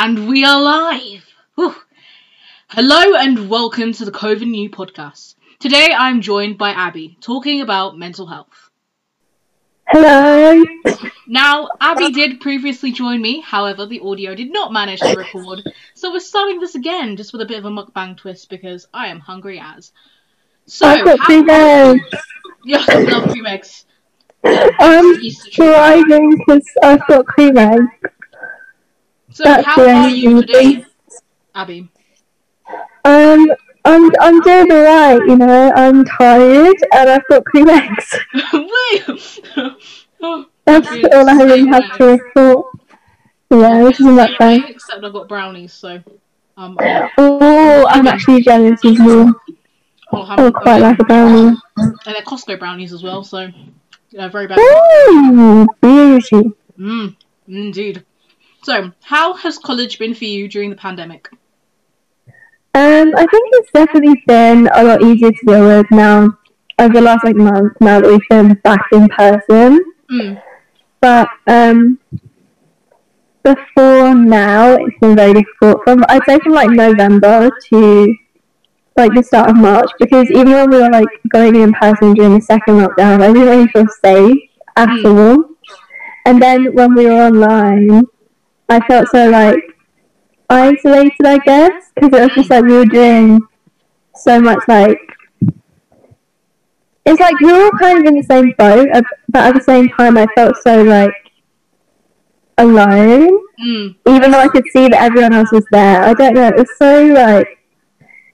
And we are live. Whew. Hello and welcome to the COVID New podcast. Today I'm joined by Abby talking about mental health. Hello. Now, Abby did previously join me, however, the audio did not manage to record, so we're starting this again just with a bit of a mukbang twist because I am hungry as. So, I've got three eggs. Yeah, I love cream eggs. Um, I'm treat- driving because I've got cream eggs. So, That's how are you today, thing. Abby? Um, I'm I'm doing alright. You know, I'm tired and I've got cream eggs. Wait! oh, That's all I really have to report. Yeah, this isn't that bad. Except I've got brownies, so um, Oh, I'm actually jealous as well. Have I quite like a brownie. and they're Costco brownies as well, so uh, very bad. Ooh, beauty. Mm, indeed. So, how has college been for you during the pandemic? Um, I think it's definitely been a lot easier to deal with now over the last like month. Now that we've been back in person. Mm, but um, before now, it's been very difficult. From I'd say from like November to like the start of March, because even when we were like going in person during the second lockdown, I didn't really feel safe at Mm. all. And then when we were online, I felt so like isolated, I guess, because it was just like we were doing so much like it's like we were all kind of in the same boat, uh, but at the same time, I felt so like alone. mm, Even though I could see that everyone else was there, I don't know. It was so like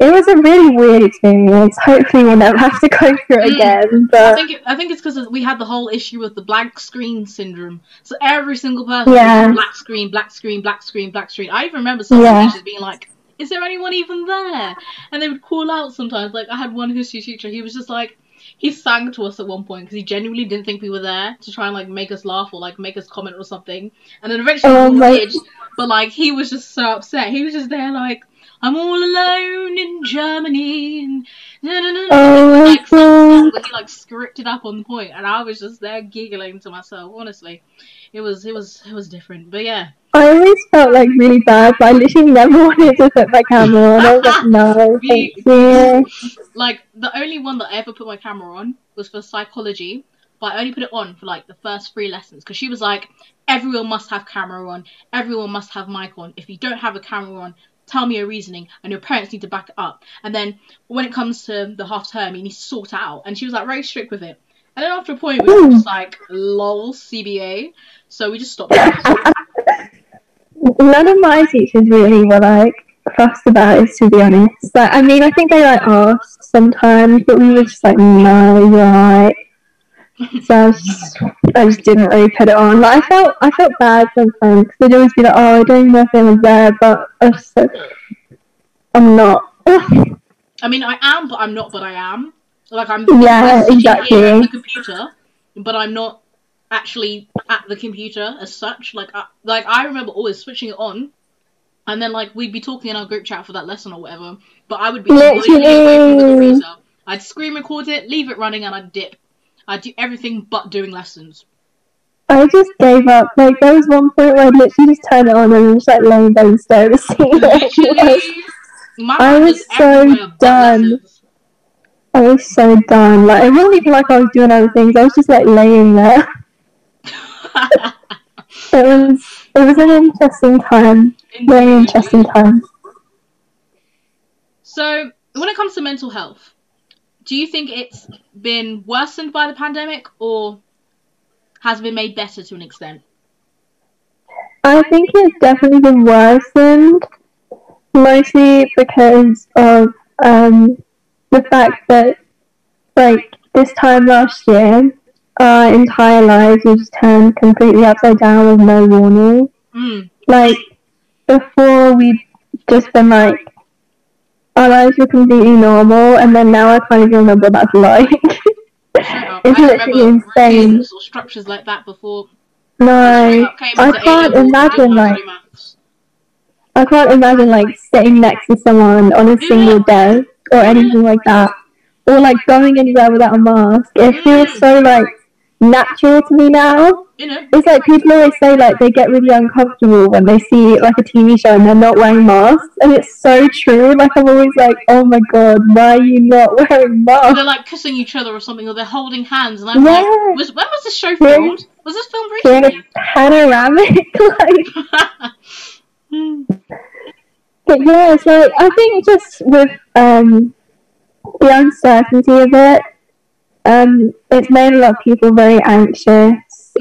it was a really weird experience. Hopefully, we'll never have to go through it Mm. again. I think it, I think it's because we had the whole issue with the black screen syndrome. So every single person Yeah. black screen, black screen, black screen, black screen. I even remember some Yeah. teachers being like, "Is there anyone even there?" And they would call out sometimes. Like I had one history teacher. He was just like, he sang to us at one point because he genuinely didn't think we were there to try and like make us laugh or like make us comment or something. And then eventually Oh we my- did. But like he was just so upset. He was just there like. I'm all alone in Germany. And na, na, na, na," Oh like some song God. that he like scripted up on point, and I was just there giggling to myself. Honestly, it was it was it was different, but yeah. I always felt like really bad. But I literally never wanted to put my camera on. I was like, no, thank you. Like the only one that I ever put my camera on was for psychology, but I only put it on for like the first three lessons because she was like, everyone must have camera on, everyone must have mic on. If you don't have a camera on, tell me your reasoning, and your parents need to back it up. And then when it comes to the half term, you need to sort it out. And she was like very strict with it. And then after a point, we were just like, lol, CBA. So we just stopped. None of my teachers really were like fussed about it, to be honest. Like, I mean, I think they like asked sometimes, but we were just like, no, you're right. So I just, I just didn't really put it on. Like, I felt, I felt bad sometimes because they'd always be like, oh, I don't know if was there, but I so, I'm not. I mean, I am, but I'm not, but I am. Like I'm Yeah, exactly. at the computer, but I'm not actually at the computer as such. Like, I, like I remember always switching it on, and then like we'd be talking in our group chat for that lesson or whatever. But I would be completely away from the Literally. computer. I'd screen record it, leave it running, and I'd dip. I'd do everything but doing lessons. I just gave up. Like, there was one point where I'd literally just turned it on and just like lay in bed and stare at the ceiling. Literally, my I was so done. lessons. I was so done. Like, it wasn't even like I was doing other things. I was just like laying there. It was it was an interesting time. Very interesting time. So, when it comes to mental health, do you think it's been worsened by the pandemic or has been made better to an extent? I think it's definitely been worsened, mostly because of um, the fact that, like, this time last year, our entire lives were just turned completely upside down with no warning. Mm. Like, before we'd just been like, our lives were completely normal, and then now I can't even remember what that's like. It's I literally insane. or structures like that before. no, Straight up came I can't imagine like. I can't imagine like sitting next to someone on a single desk or anything like that, or like going anywhere without a mask. It feels so like natural to me now. You know, It's like people always say like they get really uncomfortable when they see like a TV show and they're not wearing masks, and it's so true. Like I'm always like, oh my god, why are you not wearing or masks? they're like kissing each other or something, or they're holding hands, and I'm Yeah. like, was, when was this show Yeah. filmed? Was this filmed recently? a panoramic, like. But yeah, so like I think just with um the uncertainty of it, um, it's made a lot of people very anxious.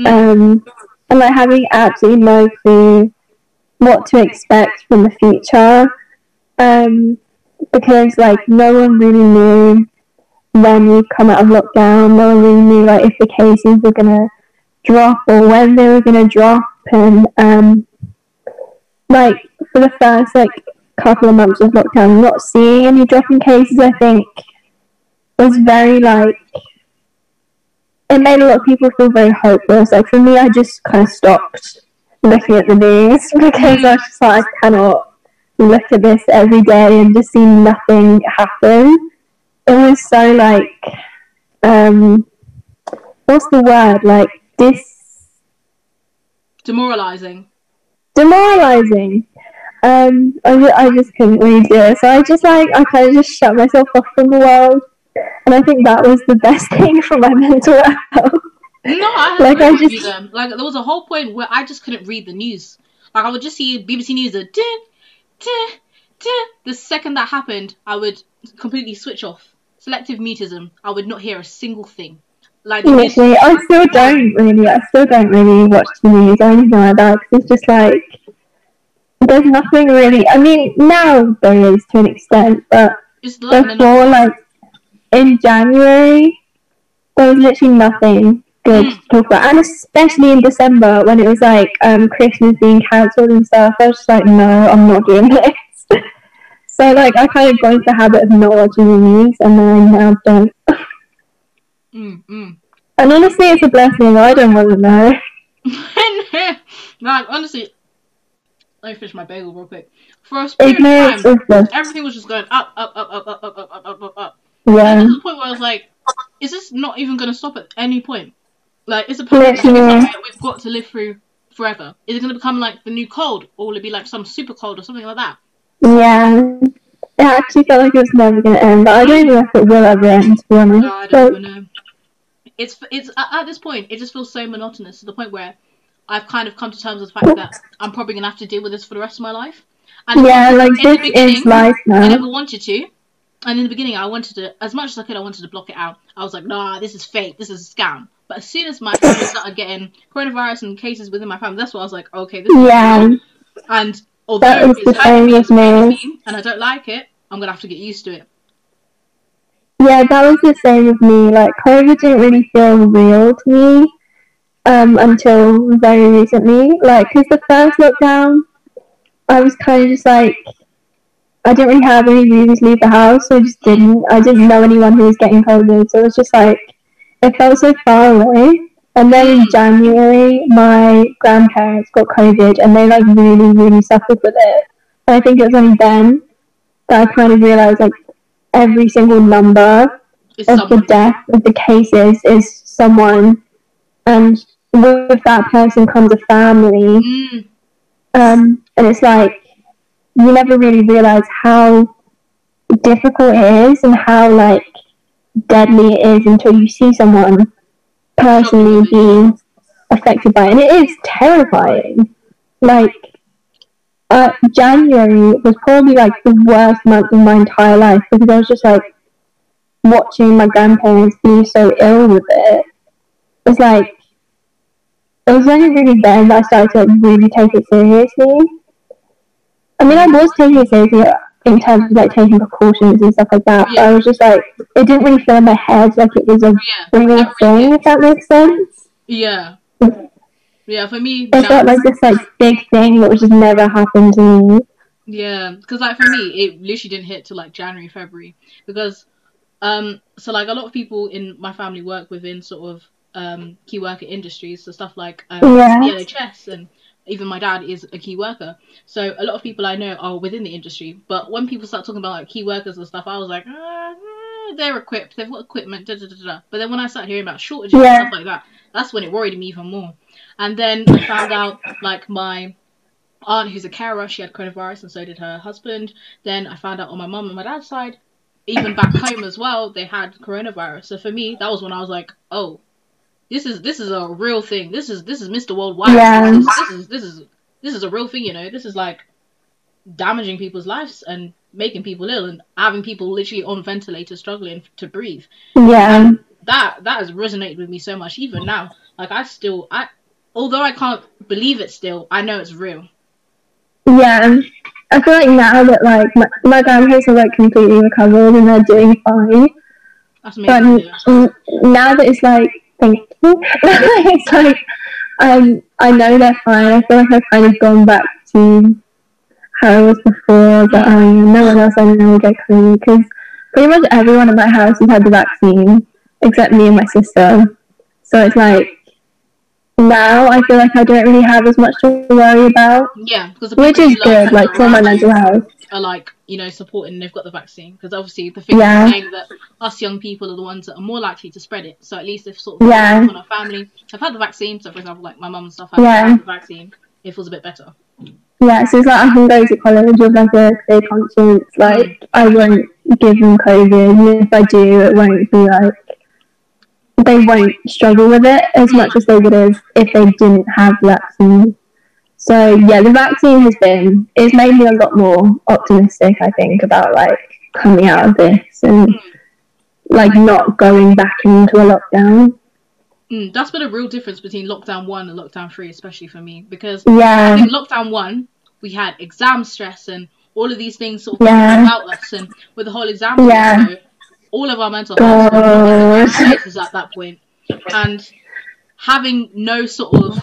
Um, and like having absolutely no clue what to expect from the future. Um, because like no one really knew when we'd come out of lockdown. No one really knew like if the cases were gonna drop or when they were gonna drop, and um, like for the first like couple of months of lockdown, not seeing any drop in cases, I think was very like it made a lot of people feel very hopeless. Like for me, I just kind of stopped looking at the news because I was just like, I cannot look at this every day and just see nothing happen. It was so like, um, what's the word? Like dis Demoralizing. demoralizing. Um, I, I just couldn't really do it. So I just like I kind of just shut myself off from the world, and I think that was the best thing for my mental health. No, I Like, I just- them. Like there was a whole point where I just couldn't read the news. Like I would just see BBC News the duh, duh, duh. The second that happened, I would completely switch off. Selective mutism. I would not hear a single thing. Like the news, I still don't really. I still don't really watch the news or anything like that because it's just like there's nothing really. I mean, now there is to an extent, but it's like an- before, like in January, there was literally nothing good to talk about, and especially in December when it was like um, Christmas being cancelled and stuff. I was just like, no, I'm not doing this. so like, I kind of got into the habit of not watching the news, and then I now don't. mm, mm. And honestly, it's a blessing. I don't want to know. like honestly, let me finish my bagel real quick. For a period of time, everything was just going up, up, up, up, up, up, up, up, up, up, Yeah. to the point where I was like, is this not even going to stop at any point? Like, it's a pandemic that we've got to live through forever? Is it going to become like the new cold, or will it be like some super cold or something like that? Yeah. It actually felt like it was never going to end, but I don't even know if it will ever end, to be honest. No, I don't know. It's it's at, at this point, it just feels so monotonous to the point where I've kind of come to terms with the fact that I'm probably going to have to deal with this for the rest of my life. And yeah, like this is life now. I never wanted to. And in the beginning, I wanted to, as much as I could, I wanted to block it out. I was like, nah, this is fake, this is a scam. But as soon as my family started getting coronavirus and cases within my family, that's when I was like, okay, this is Yeah. real. And although it's the same me, with me. me, and I don't like it, I'm gonna have to get used to it. Yeah, that was the same with me. Like, COVID didn't really feel real to me um, until very recently. Like, because the first lockdown, I was kind of just like, I didn't really have any reason to leave the house, so I just didn't. I didn't know anyone who was getting COVID, so it was just like, it felt so far away. And then in January, my grandparents got COVID, and they like really, really suffered with it. And I think it was only then that I kind of realized like every single number It's of the death of the cases is someone, and with that person comes a family, Mm, um, and it's like you never really realize how difficult it is and how like deadly it is until you see someone personally being affected by it, and it is terrifying. Like. Uh, January was probably like the worst month of my entire life because I was just like watching my grandparents be so ill with it. It was like it was only really then that I started to like, really take it seriously. I mean, I was taking it seriously in terms of like taking precautions and stuff like that. But I was just like, it didn't really feel in my head like it was a yeah, real thing, if that makes sense. yeah, yeah. For me, It felt like this like big thing that just never happen to me. Yeah, because like for me, it literally didn't hit till like January, February. Because, um, so like a lot of people in my family work within sort of um key worker industries, so stuff like um, Yeah. the NHS and even my dad is a key worker. So a lot of people I know are within the industry. But when people start talking about like key workers and stuff, I was like, eh, they're equipped, they've got equipment, da da da da. But then when I started hearing about shortages Yeah. and stuff like that, that's when it worried me even more. And then I found out like my aunt, who's a carer, she had coronavirus, and so did her husband. Then I found out on my mum and my dad's side, even back home as well, they had coronavirus. So for me, that was when I was like, oh, this is this is a real thing. This is this is Mr. Worldwide. Yeah. This, this is this is this is a real thing. You know, this is like damaging people's lives and making people ill and having people literally on ventilators struggling to breathe Yeah. that that has resonated with me so much even now like i still i although i can't believe it still i know it's real Yeah. I feel like now that like my, my grandparents are like completely recovered and they're doing fine. that's But amazing yeah. n- now that it's like, thank you. It's like, um, I know they're fine. I feel like I've kind of gone back to how it was before. But um, no one else I know will get COVID because pretty much everyone in my house has had the vaccine except me and my sister. So it's like now I feel like I don't really have as much to worry about, yeah because which is good, like for my mental health. Are like you know supporting they've got the vaccine because obviously the thing Yeah. is saying that us young people are the ones that are more likely to spread it so at least if sort of Yeah. on our family have had the vaccine so for example like my mum and stuff have Yeah. had the vaccine it feels a bit better Yeah, so it's like I can go to college with like a clear conscience. Like mm. I won't give them COVID, and if I do, it won't be like they won't struggle with it as mm. much as they would have if they didn't have vaccine. So yeah, the vaccine has been it's made me a lot more optimistic. I think about like coming out of this and like not going back into a lockdown. mm, that's been a real difference between lockdown one and lockdown three especially for me because Yeah, think lockdown one, we had exam stress and all of these things sort of Yeah. about us, and with the whole exam, Yeah. all of our mental health was at that point. point, and having no sort of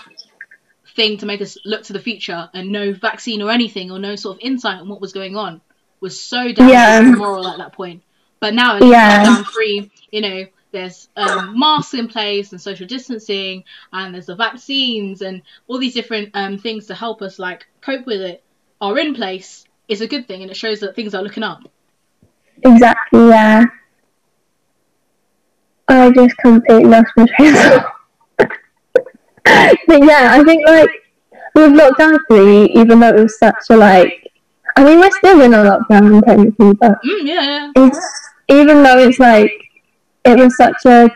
thing to make us look to the future and no vaccine or anything or no sort of insight on what was going on was so damaging Yeah. to moral at that point. But now it's Yeah. lockdown free, you know, there's um, masks in place and social distancing, and there's the vaccines and all these different um, things to help us like cope with it are in place. Is a good thing, and it shows that things are looking up. exactly. Yeah. I just completely lost my train of thought. But yeah, I think like with lockdown three, even though it was such a like, I mean we're still in a lockdown technically, but Mm, yeah, yeah. it's even though it's like it was such a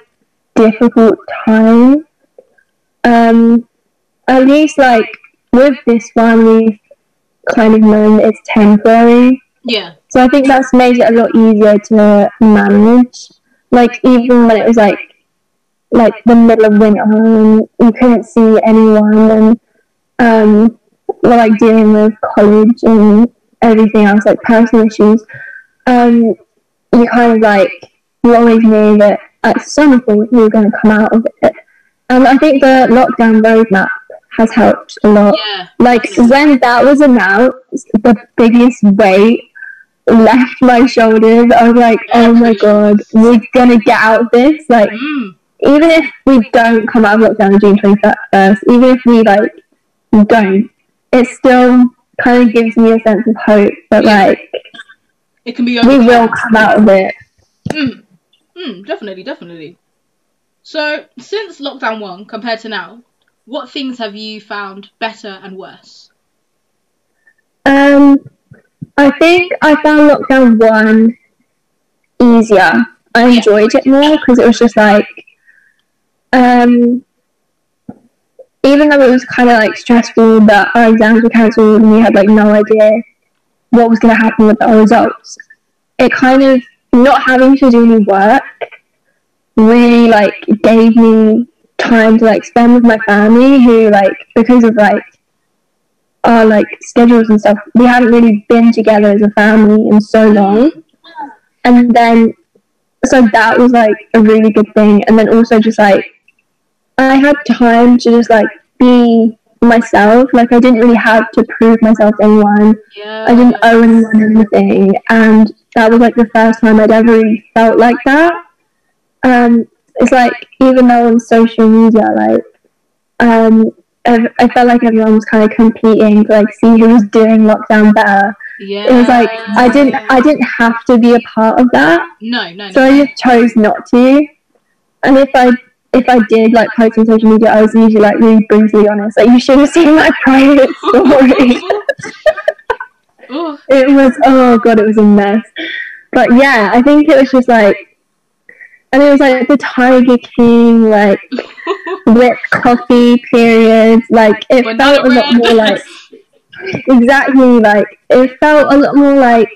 difficult time. Um, at least like with this one, we've kind of known it's temporary. yeah. So I think that's made it a lot easier to manage. Like even when it was like like the middle of winter and you couldn't see anyone and um we're like dealing with college and everything else, like personal issues, um you kind of like you always knew that at some point you were gonna come out of it. And I think the lockdown roadmap has helped a lot Yeah. like when that was announced, the biggest weight left my shoulders. I was like, oh my god, we're gonna get out of this. Like, Mm, even if we don't come out of lockdown on June 21st, even if we like don't, it still kind of gives me a sense of hope that Yeah. like it can be. we will come out of it. Mm, mm, definitely, definitely. So, since lockdown one compared to now, what things have you found better and worse? Um, I think I found lockdown one easier. I enjoyed it more because it was just like, um, even though it was kind of like stressful that our exams were cancelled and we had like no idea what was going to happen with our results, it kind of not having to do any work really like gave me time to like spend with my family who like because of like our like schedules and stuff, we hadn't really been together as a family in so long. And then, so that was like a really good thing. And then also just like, I had time to just like be myself. Like I didn't really have to prove myself to anyone. Yeah. I didn't owe anyone anything. And that was like the first time I'd ever really felt like that. Um, it's like even though on social media, like um, I, I felt like everyone was kind of competing to like see who was doing lockdown better. Yeah. It was like I didn't I didn't have to be a part of that, No, no, no. so I just chose not to. And if I if I did like post on social media, I was usually like really brutally honest. Like you should have seen my private story. It was oh god, it was a mess. But yeah, I think it was just like, and it was like the Tiger King like whipped coffee period. Like it felt a lot more like exactly like it felt a lot more like.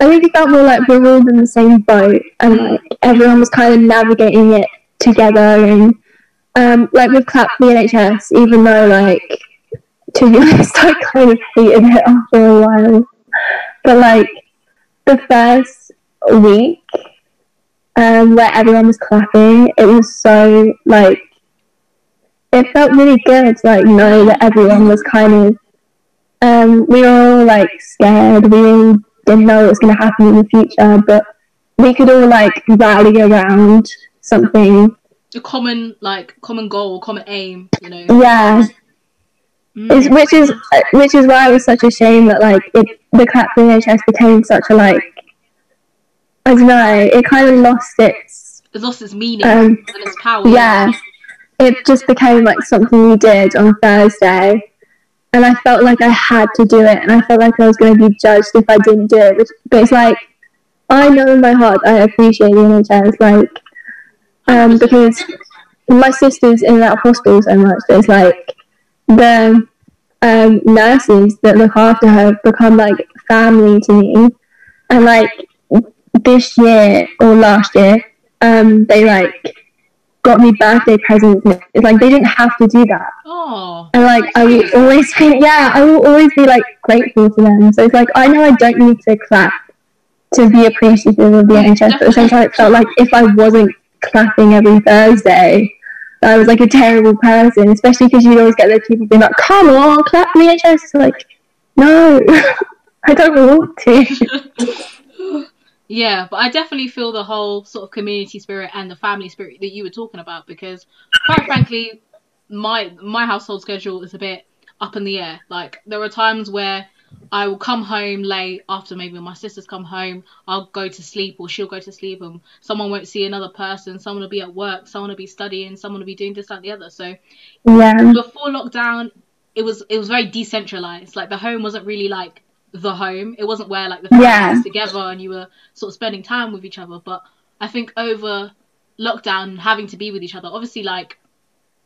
I think it felt more like we were all in the same boat, and like everyone was kind of navigating it together. And um, like with Clap for the NHS, even though like to be honest, I kind of hated it after a while. But like the first week, um, where everyone was clapping, it was so like it felt really good to like know that everyone was kind of um, we were all like scared. We all didn't know what was going to happen in the future, but we could all like rally around something. a common like common goal, common aim. You know. Yeah, Mm. It's, which is which is why it was such a shame that like it the clap NHS became such a like I don't know it kind of lost its It's lost its meaning um and its power. yeah it just became like something you did on Thursday and I felt like I had to do it and I felt like I was going to be judged if I didn't do it which, but it's like I know in my heart I appreciate the NHS like um because my sister's in that hospital so much it's like the um, nurses that look after her become like family to me. And like this year or last year, um, they like got me birthday presents. It's like they didn't have to do that. Oh. And like I will always be yeah, I will always be like grateful to them. So it's like I know I don't need to clap to be appreciative of the NHS, but at the same time it felt like if I wasn't clapping every Thursday, I was like a terrible person, especially because you'd always get those people being like, "Come on, clap the NHS." Like, no, I don't want to. Yeah, but I definitely feel the whole sort of community spirit and the family spirit that you were talking about because, quite frankly, my my household schedule is a bit up in the air. Like there are times where I will come home late after maybe my sister's come home. I'll go to sleep or she'll go to sleep and someone won't see another person. Someone will be at work. Someone will be studying. Someone will be doing this that and the other. So Yeah, before lockdown, it was it was very decentralized. Like the home wasn't really like the home. It wasn't where like the family Yeah. was together and you were sort of spending time with each other. But I think over lockdown, having to be with each other, obviously like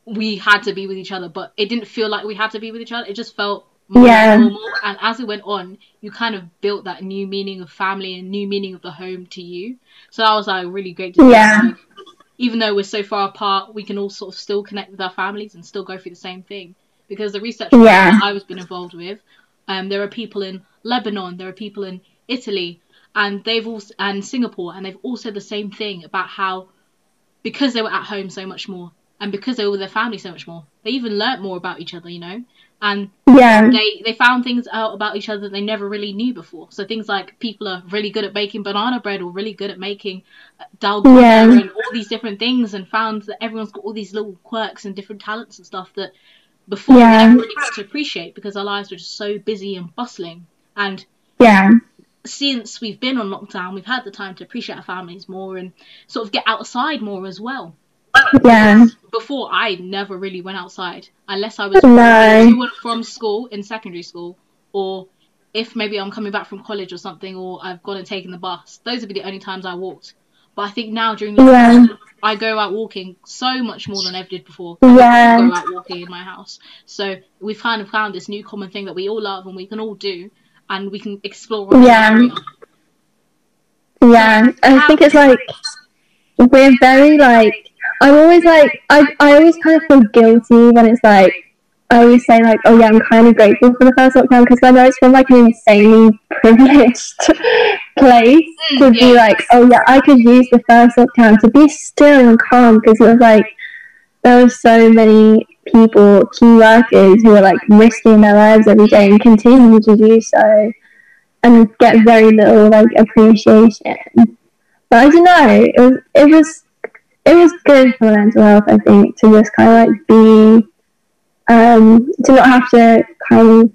we had to be with each other, but it didn't feel like we had to be with each other. It just felt more Yeah. normal. And as it went on, you kind of built that new meaning of family and new meaning of the home to you. So that was like really great to. Yeah. Like, even though we're so far apart, we can all sort of still connect with our families and still go through the same thing. Because the research Yeah. that I was been involved with, um, there are people in Lebanon, there are people in Italy, and they've also and Singapore, and they've all said the same thing about how because they were at home so much more, and because they were with their family so much more, they even learnt more about each other, you know, and yeah, they they found things out about each other that they never really knew before. So things like people are really good at making banana bread or really good at making uh, dalgona Yeah. and all these different things, and found that everyone's got all these little quirks and different talents and stuff that before Yeah. we really got to appreciate because our lives were just so busy and bustling. And yeah, since we've been on lockdown, we've had the time to appreciate our families more and sort of get outside more as well. yeah, Before, I never really went outside unless I was No. from school in secondary school, or if maybe I'm coming back from college or something, or I've gone and taken the bus. Those would be the only times I walked. But I think now during Yeah. lockdown, I go out walking so much more than I ever did before. Yeah. I go out walking in my house. So we've kind of found this new common thing that we all love and we can all do, and we can explore. Yeah. yeah. I think it's like we're very like I'm always like I I always kind of feel guilty when it's like I always say like oh yeah I'm kind of grateful for the first lockdown because I know it's from like an insanely privileged place to Mm, be yeah. like oh yeah I could use the first lockdown to be still and calm because it was like there were so many people key workers who were like risking their lives every day and continue to do so and get very little like appreciation. But I don't know. It was it was it was good for mental health. I think to just kind of like be um to not have to kind of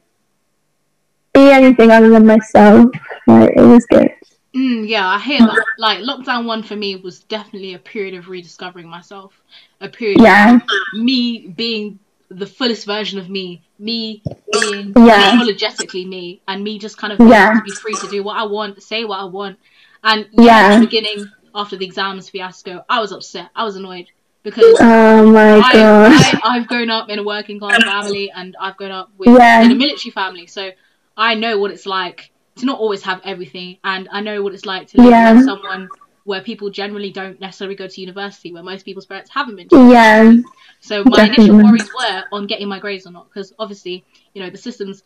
anything other than myself. Like, it was good. Mm, yeah, I hear that. Like lockdown one for me was definitely a period of rediscovering myself. A period Yeah. of me being the fullest version of me, me being Yeah. unapologetically me, and me just kind of being Yeah. to be free to do what I want, say what I want. And yeah, Yeah. at the beginning after the exams fiasco, I was upset. I was annoyed because Oh my I, gosh. I, I've grown up in a working class family and I've grown up with Yeah. in a military family, so I know what it's like to not always have everything, and I know what it's like to live Yeah. with someone where people generally don't necessarily go to university, where most people's parents haven't been. To Yeah. so my initial worries were on getting my grades or not, because obviously, you know, the system's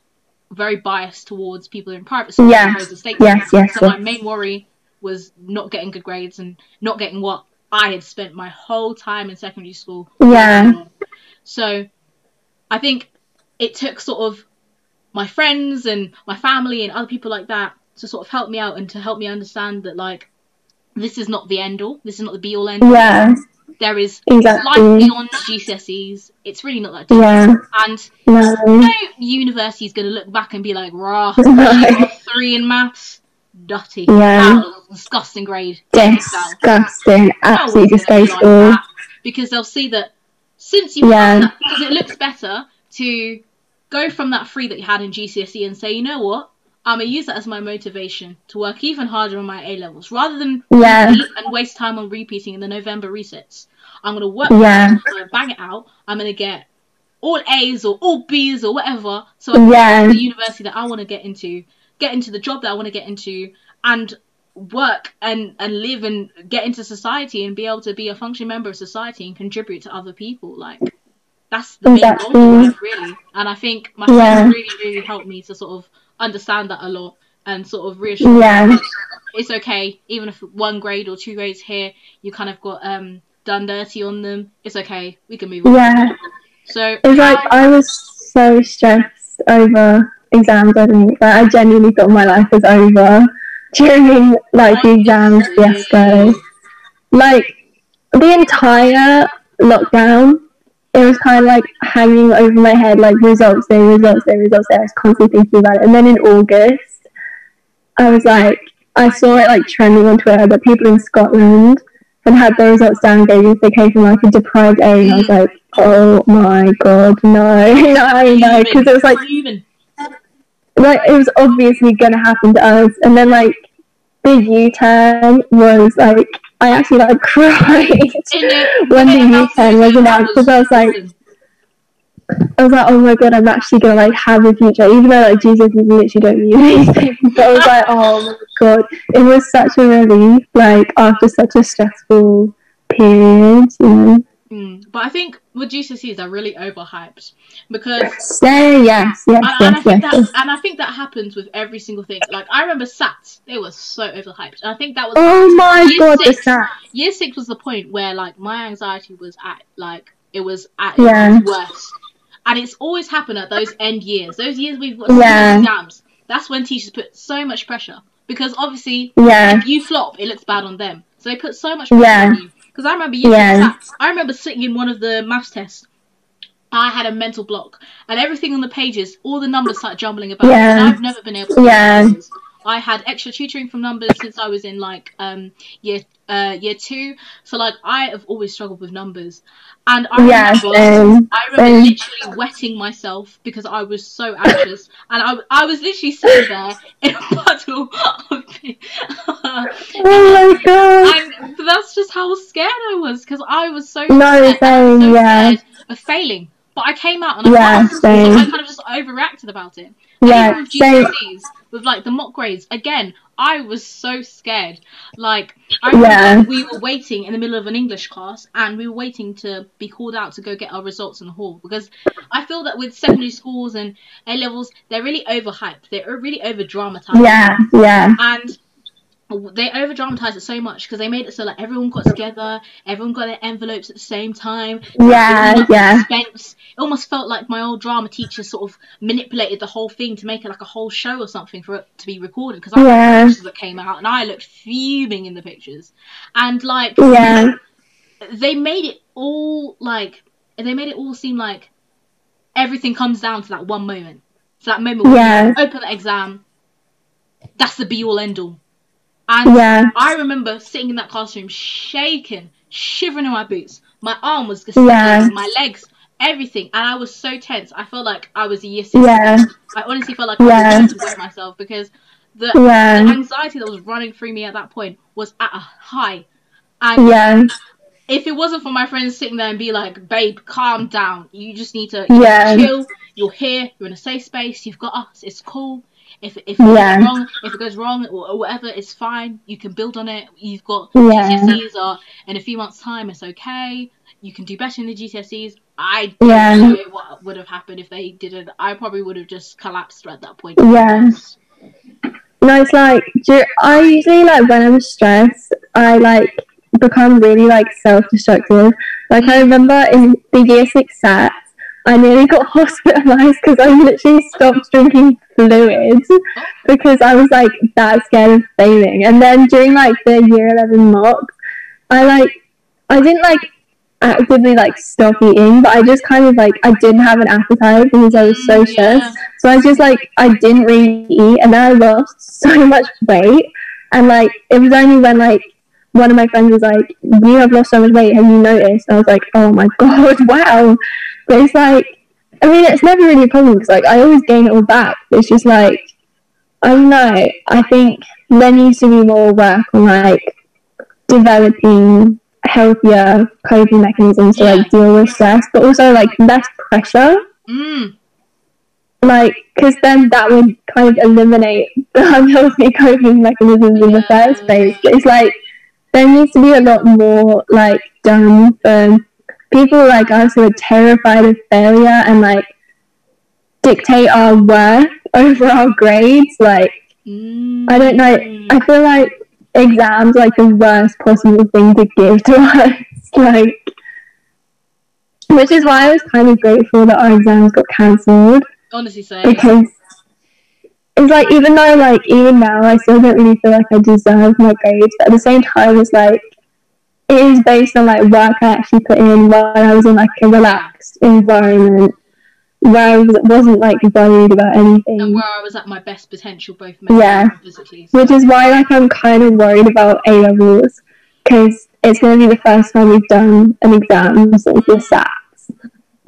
very biased towards people in private schools Yes. as opposed to state Yes, yes, So my main worry was not getting good grades and not getting what I had spent my whole time in secondary school. Yeah. So I think it took sort of my friends and my family and other people like that to sort of help me out and to help me understand that like this is not the end all. This is not the be all end all. Yeah. There is life Exactly. beyond GCSEs. It's really not that deep. Yeah. And No. no university is going to look back and be like, rah, No. three in maths, dutty. Yeah. Disgusting grade. Take it down." Disgusting. Absolutely one's like because they'll see that since you Yeah. that, because it looks better to go from that three that you had in GCSE and say, you know what, I'm gonna use that as my motivation to work even harder on my A levels rather than Yeah. and waste time on repeating in the November resets. I'm gonna work Yeah. Gonna bang it out. I'm gonna get all A's or all B's or whatever, so Yeah. get the university that I want to get into, get into the job that I want to get into, and work and and live and get into society and be able to be a functioning member of society and contribute to other people. Like that's the main goal Exactly. really. And I think my Yeah. friends really, really helped me to sort of understand that a lot and sort of reassure me Yeah. that it's okay, even if one grade or two grades here you kind of got um done dirty on them. It's okay. We can move on. Yeah. So It's like I was so stressed over exams. I didn't. Like, I genuinely thought my life was over during like the exams fiasco. Like the entire lockdown, it was kind of like hanging over my head, like results day, results day, results day. I was constantly thinking about it. And then in August, I was like, I saw it like trending on Twitter that people in Scotland had had their results downgraded if they came from like a deprived A, and I was like, oh my god, no, no, no, because it was like like it was obviously gonna happen to us and then like the U-turn was like I actually like cried when the U-turn was announced because I was like I was like oh my god I'm actually gonna like have a future. Even though like Jesus you literally don't mean anything but I was like oh my god. It was such a relief like after such a stressful period you know Mm, but I think with GCSEs they're really overhyped because so yes yes and, and I yes think yes, that yes. and I think that happens with every single thing. Like I remember SATs, they were so overhyped. And I think that was oh my god the six. sat year six was the point where like my anxiety was at like it was at Yeah. its worst. And it's always happened at those end years. Those years we've got so Yeah. exams. That's when teachers put so much pressure. Because obviously yeah if you flop, it looks bad on them. So they put so much pressure Yeah. on you. Because I remember year Yeah. I remember sitting in one of the maths tests. I had a mental block, and everything on the pages, all the numbers started jumbling about. Yeah. And I've never been able to. Yeah. numbers. I had extra tutoring from numbers since I was in like um year uh year two. So like I have always struggled with numbers, and I yeah remember. I remember literally wetting myself because I was so anxious, and I, I was literally sitting there in a puddle of Oh my god. and that's just how scared I was because I was so No, scared, same, so yeah. of failing. But I came out and I Yeah, so. I kind of just overreacted about it. Yeah, same. With like the mock grades, again, I was so scared. Like I Yeah. we were waiting in the middle of an English class, and we were waiting to be called out to go get our results in the hall because I feel that with secondary schools and A levels, they're really overhyped. They're really over dramatized Yeah, yeah, and they over dramatized it so much because they made it so like everyone got together, everyone got their envelopes at the same time. yeah, yeah, Suspense. It almost felt like my old drama teacher sort of manipulated the whole thing to make it like a whole show or something for it to be recorded. Because I Yeah. pictures that came out and I looked fuming in the pictures, and like yeah, they made it all like they made it all seem like everything comes down to that one moment. So that moment where Yeah. you open the exam, that's the be all end all. And Yeah. I remember sitting in that classroom shaking, shivering in my boots. My arm was just Yeah. my legs, everything, and I was so tense. I felt like I was a year six. Yeah. I honestly felt like I was going to wet myself because the, Yeah. the anxiety that was running through me at that point was at a high. And Yeah. if it wasn't for my friends sitting there and be like, "Babe, calm down. You just need to Yeah. chill. You're here. You're in a safe space. You've got us. It's cool. If if it Yeah. goes wrong, if it goes wrong or, whatever, it's fine. You can build on it. You've got Yeah. GCSEs are in a few months' time. It's okay. You can do better in the GCSEs. I don't Yeah. know what would have happened if they didn't. I probably would have just collapsed at that point. Yeah. No, it's like I usually like when I'm stressed, I like become really like self-destructive. Like I mm. remember in the year six SAT, I nearly got hospitalized because I literally stopped drinking fluids because I was like that scared of failing. And then during like the year eleven mocks, I like I didn't like actively like stop eating, but I just kind of like I didn't have an appetite because I was so Mm, stressed. yeah. So I just like I didn't really eat, and then I lost so much weight. And like it was only when like one of my friends was like, "You have lost so much weight. Have you noticed?" And I was like, "Oh my god, wow!" But it's like, I mean, it's never really a problem because like I always gain it all back. It's just like I don't know. I think there needs to be more work on like developing healthier coping mechanisms to like deal with stress, but also like less pressure Mm. like because then that would kind of eliminate the unhealthy coping mechanisms in the first place but it's like there needs to be a lot more like done for people like us who are terrified of failure and like dictate our worth over our grades like Mm. i don't know i feel like exams like the worst possible thing to give to us like which is why i was kind of grateful that our exams got cancelled Honestly, because it's like even though like even now I still don't really feel like I deserve my grades, but at the same time it's like it is based on like work I actually put in while I was in like a relaxed environment where I was, wasn't like worried about and anything. where I was at my best potential, both mentally Yeah. and physically. So. Which is why like I'm kind of worried about A levels because it's going to be the first time we've done an exam since the SATs.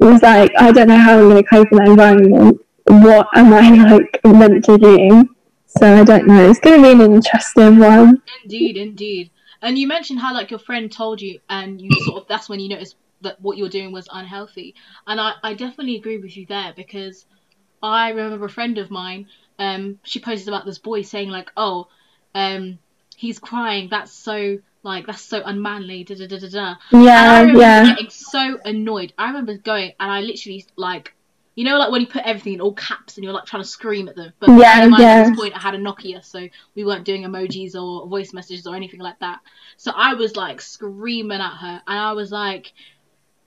It was like I don't know how I'm going to cope in that environment. What am I like meant to do? So I don't know. It's going to be an interesting one. Indeed, indeed. And you mentioned how like your friend told you, and you sort of that's when you noticed that what you're doing was unhealthy. And I, I definitely agree with you there because I remember a friend of mine, um, she posted about this boy saying like, oh, um, he's crying. That's so like that's so unmanly. Da da da da da. And I Yeah, remember yeah, getting so annoyed. I remember going and I literally like, you know, like when you put everything in all caps and you're like trying to scream at them. But Yeah, bear at yeah. this point I had a Nokia, so we weren't doing emojis or voice messages or anything like that. So I was like screaming at her, and I was like.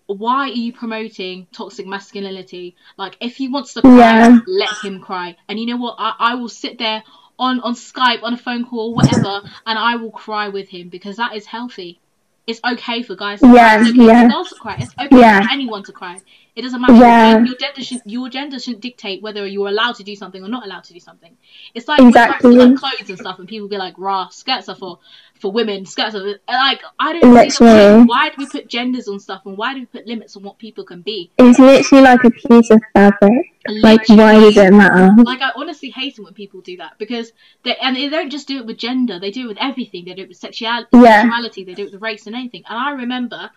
Why are you promoting toxic masculinity? Like, if he wants to cry, Yeah. let him cry. And you know what? I, I will sit there on, on Skype, on a phone call, or whatever, and I will cry with him because that is healthy. It's okay for guys to cry. Yeah, It's okay yeah. for girls to cry. It's okay Yeah. for anyone to cry. It doesn't matter. Yeah. Your gender should your gender shouldn't dictate whether you're allowed to do something or not allowed to do something. It's like when it comes to, Exactly. like clothes and stuff, and people be like, "Rah, skirts are for for women. Skirts are like I don't see the Literally. point. Why do we put genders on stuff, and why do we put limits on what people can be? it's literally like a piece of fabric. Like, why does it matter? Like I honestly hate it when people do that because they and they don't just do it with gender, they do it with everything. They do it with sexuality, Yeah. sexuality, they do it with race and anything. And I remember,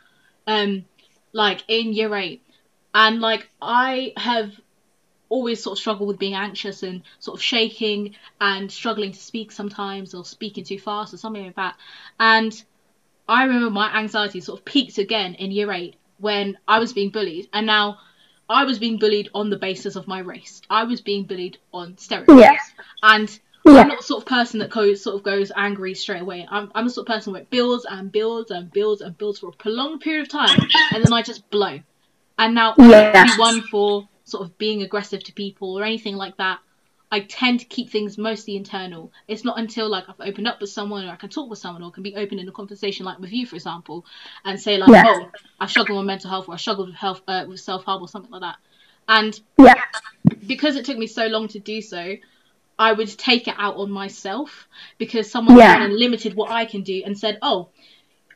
um, like in year eight, and like I have always sort of struggled with being anxious and sort of shaking and struggling to speak sometimes or speaking too fast or something like that. And I remember my anxiety sort of peaked again in year eight when I was being bullied, and now I was being bullied on the basis of my race. I was being bullied on stereotypes, Yeah. and Yeah. I'm not the sort of person that goes sort of goes angry straight away. I'm I'm the sort of person where it builds and builds and builds and builds for a prolonged period of time, and then I just blow. And now Yeah. one for sort of being aggressive to people or anything like that. I tend to keep things mostly internal. It's not until like I've opened up with someone or I can talk with someone or can be open in a conversation like with you, for example, and say like, Yeah. oh, I struggle with mental health or I struggle with health uh, with self harm or something like that. And Yeah. because it took me so long to do so, I would take it out on myself because someone Yeah. kind of limited what I can do and said, "Oh,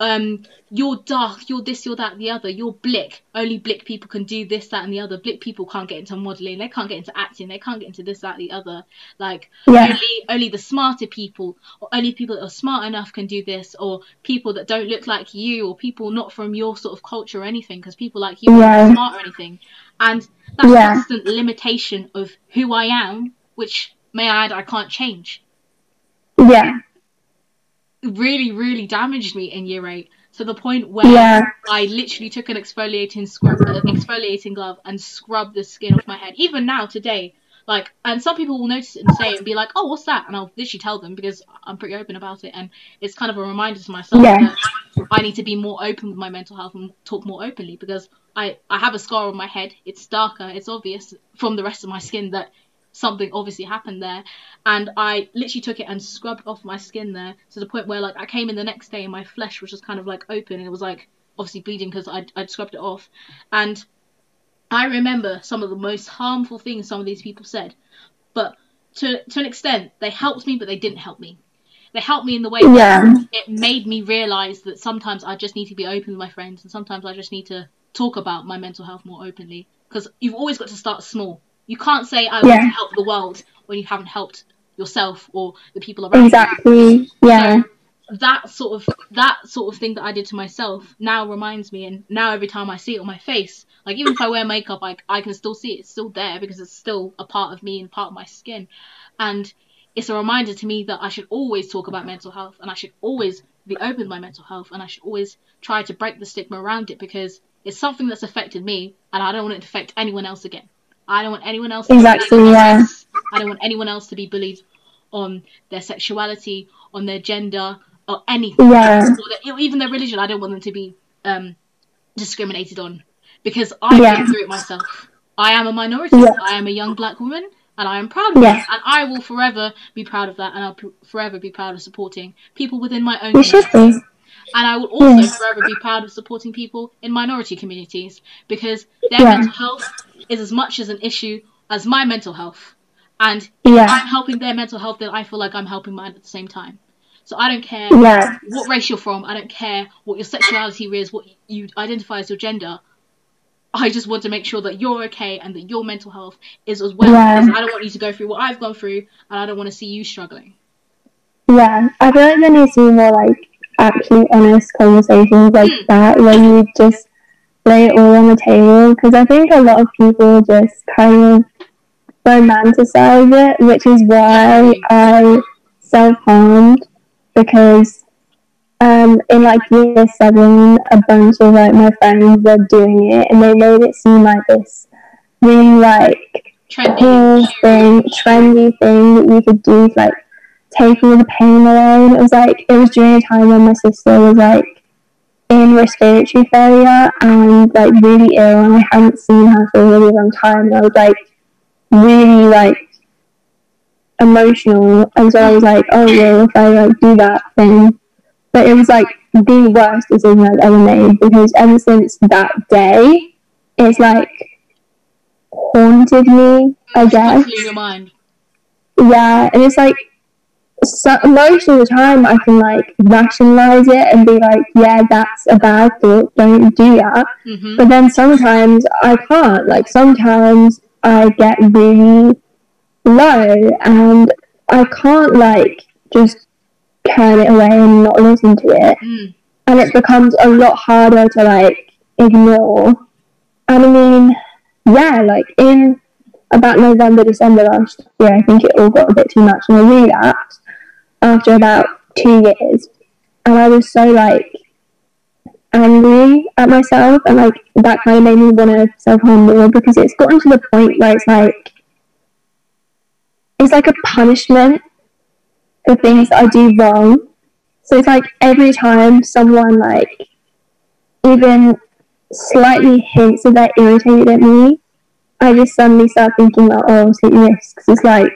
um, you're dark, you're this, you're that, the other, you're blick. Only blick people can do this, that, and the other. Blick people can't get into modeling, they can't get into acting, they can't get into this, that, the other. Like Yeah. only only the smarter people, or only people that are smart enough can do this, or people that don't look like you, or people not from your sort of culture or anything, because people like you Yeah. aren't smart or anything. And that Yeah. constant limitation of who I am, which may I add, I can't change Yeah. Really, really damaged me in year eight to the point where Yeah. I literally took an exfoliating scrub, uh, exfoliating glove, and scrubbed the skin off my head. Even now, today, like, and some people will notice it and say and be like, "Oh, what's that?" And I'll literally tell them because I'm pretty open about it, and it's kind of a reminder to myself Yeah. that I need to be more open with my mental health and talk more openly because I I have a scar on my head. It's darker. It's obvious from the rest of my skin that something obviously happened there. And I literally took it and scrubbed off my skin there to the point where like I came in the next day and my flesh was just kind of like open. And it was like obviously bleeding because I'd, I'd scrubbed it off. And I remember some of the most harmful things some of these people said. But to to an extent they helped me but they didn't help me. They helped me in the way that Yeah. it made me realize that sometimes I just need to be open with my friends and sometimes I just need to talk about my mental health more openly. Because you've always got to start small you can't say oh, I want Yeah. to help the world when you haven't helped yourself or the people around you. Exactly. Yeah. So that sort of that sort of thing that I did to myself now reminds me, and now every time I see it on my face, like even if I wear makeup, I I can still see it. It's still there because it's still a part of me and part of my skin, and it's a reminder to me that I should always talk about mental health and I should always be open with my mental health and I should always try to break the stigma around it because it's something that's affected me and I don't want it to affect anyone else again. I don't want anyone else to be Exactly, bullied on yeah. I don't want anyone else to be bullied on their sexuality, on their gender, or anything. Yeah. Or their, even their religion. I don't want them to be um, discriminated on because I've Yeah. been through it myself. I am a minority. Yeah. I am a young black woman, and I am proud of Yeah. that. And I will forever be proud of that, and I'll pr- forever be proud of supporting people within my own You should be. And I will also Yes. forever be proud of supporting people in minority communities because their Yeah. mental health is as much as an issue as my mental health. And Yeah. I'm helping their mental health, then I feel like I'm helping mine at the same time. So I don't care Yeah. what race you're from. I don't care what your sexuality is, what you identify as your gender. I just want to make sure that you're okay and that your mental health is as well. Yeah. Because I don't want you to go through what I've gone through, and I don't want to see you struggling. Yeah. I feel like there needs to be more like actually honest conversations like Mm. that where you just lay it all on the table because I think a lot of people just kind of romanticize it, which is why I self harmed because um, in like year seven, a bunch of like my friends were doing it and they made it seem like this really like Trendy. cool thing, trendy thing that you could do like take all the pain away. And it was like it was during a time when my sister was like in respiratory failure and like really ill, and I hadn't seen her for a really long time. And I was like really like emotional, and so I was like, oh well, if I like do that, then. But it was like the worst decision I've ever made because ever since that day, it's like haunted me, I guess. your mind. Yeah, and it's like so, most of the time I can like rationalize it and be like, yeah, that's a bad thought, don't do that. hmm But then sometimes I can't. Like sometimes I get really low and I can't like just turn it away and not listen to it. Mm. And it becomes a lot harder to like ignore. And I mean, yeah, like in about November, December last year, I think it all got a bit too much and I relapsed after about two years. And I was so like angry at myself and like that kind of made me want to self harm more because it's gotten to the point where it's like it's like a punishment for things I do wrong. So it's like every time someone like even slightly hints that they're irritated at me, I just suddenly start thinking about oh your wrists 'cause it's like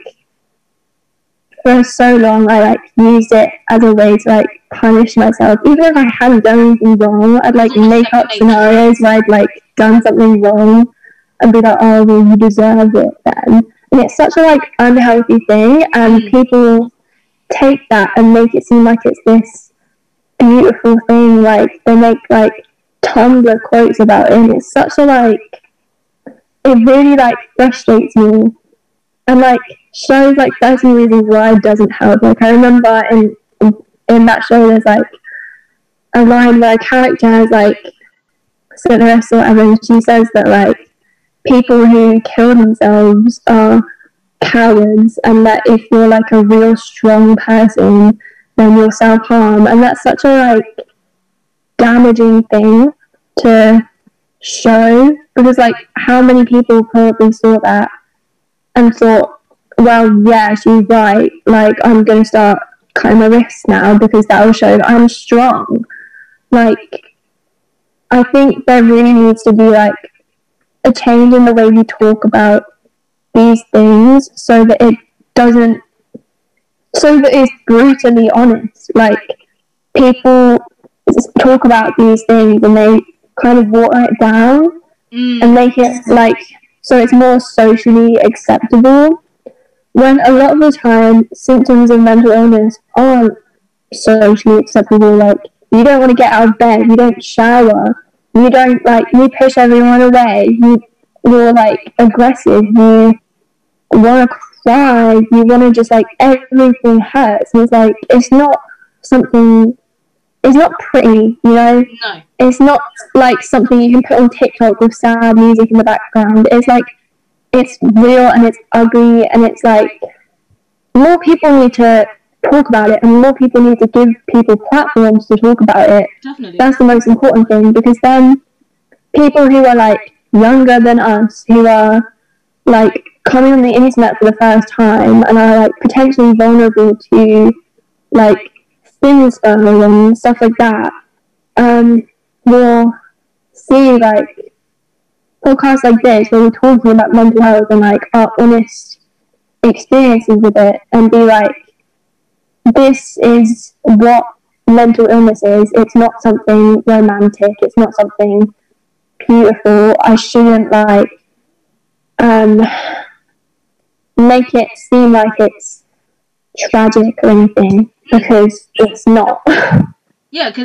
for so long I like used it as a way to like punish myself. Even if I hadn't done anything wrong, I'd like make up scenarios where I'd like done something wrong and be like, Oh well you deserve it then and it's such a like unhealthy thing, and Mm. people take that and make it seem like it's this beautiful thing. Like they make like Tumblr quotes about it, and it's such a like. It really like frustrates me, and like shows like Thirteen Reasons Why doesn't help. Like I remember in in that show, there's like a line where a character has like Cinderella or whatever, and she says that like people who kill themselves are cowards, and that if you're like a real strong person, then you'll self harm, and that's such a like damaging thing to show because like how many people probably saw that and thought, well, yeah, she's right. Like I'm gonna start cutting my wrists now because that will show that I'm strong. Like I think there really needs to be like a change in the way we talk about these things so that it doesn't so that it's brutally honest like people talk about these things and they kind of water it down Mm. and make it like so it's more socially acceptable when a lot of the time symptoms of mental illness aren't socially acceptable like you don't want to get out of bed you don't shower you don't like you push everyone away you you're like aggressive you want to cry you want to just like everything hurts and it's like it's not something it's not pretty you know No. it's not like something you can put on TikTok with sad music in the background. It's like it's real and it's ugly and it's like more people need to talk about it and more people need to give people platforms to talk about it. Definitely. That's the most important thing because then people who are like younger than us, who are like coming on the internet for the first time and are like potentially vulnerable to like inspo and stuff like that, um, will see like podcasts like this where we're talking about mental health and like our honest experiences with it and be like, this is what mental illness is. It's not something romantic. It's not something beautiful. I shouldn't like um make it seem like it's tragic or anything because it's not. Yeah, because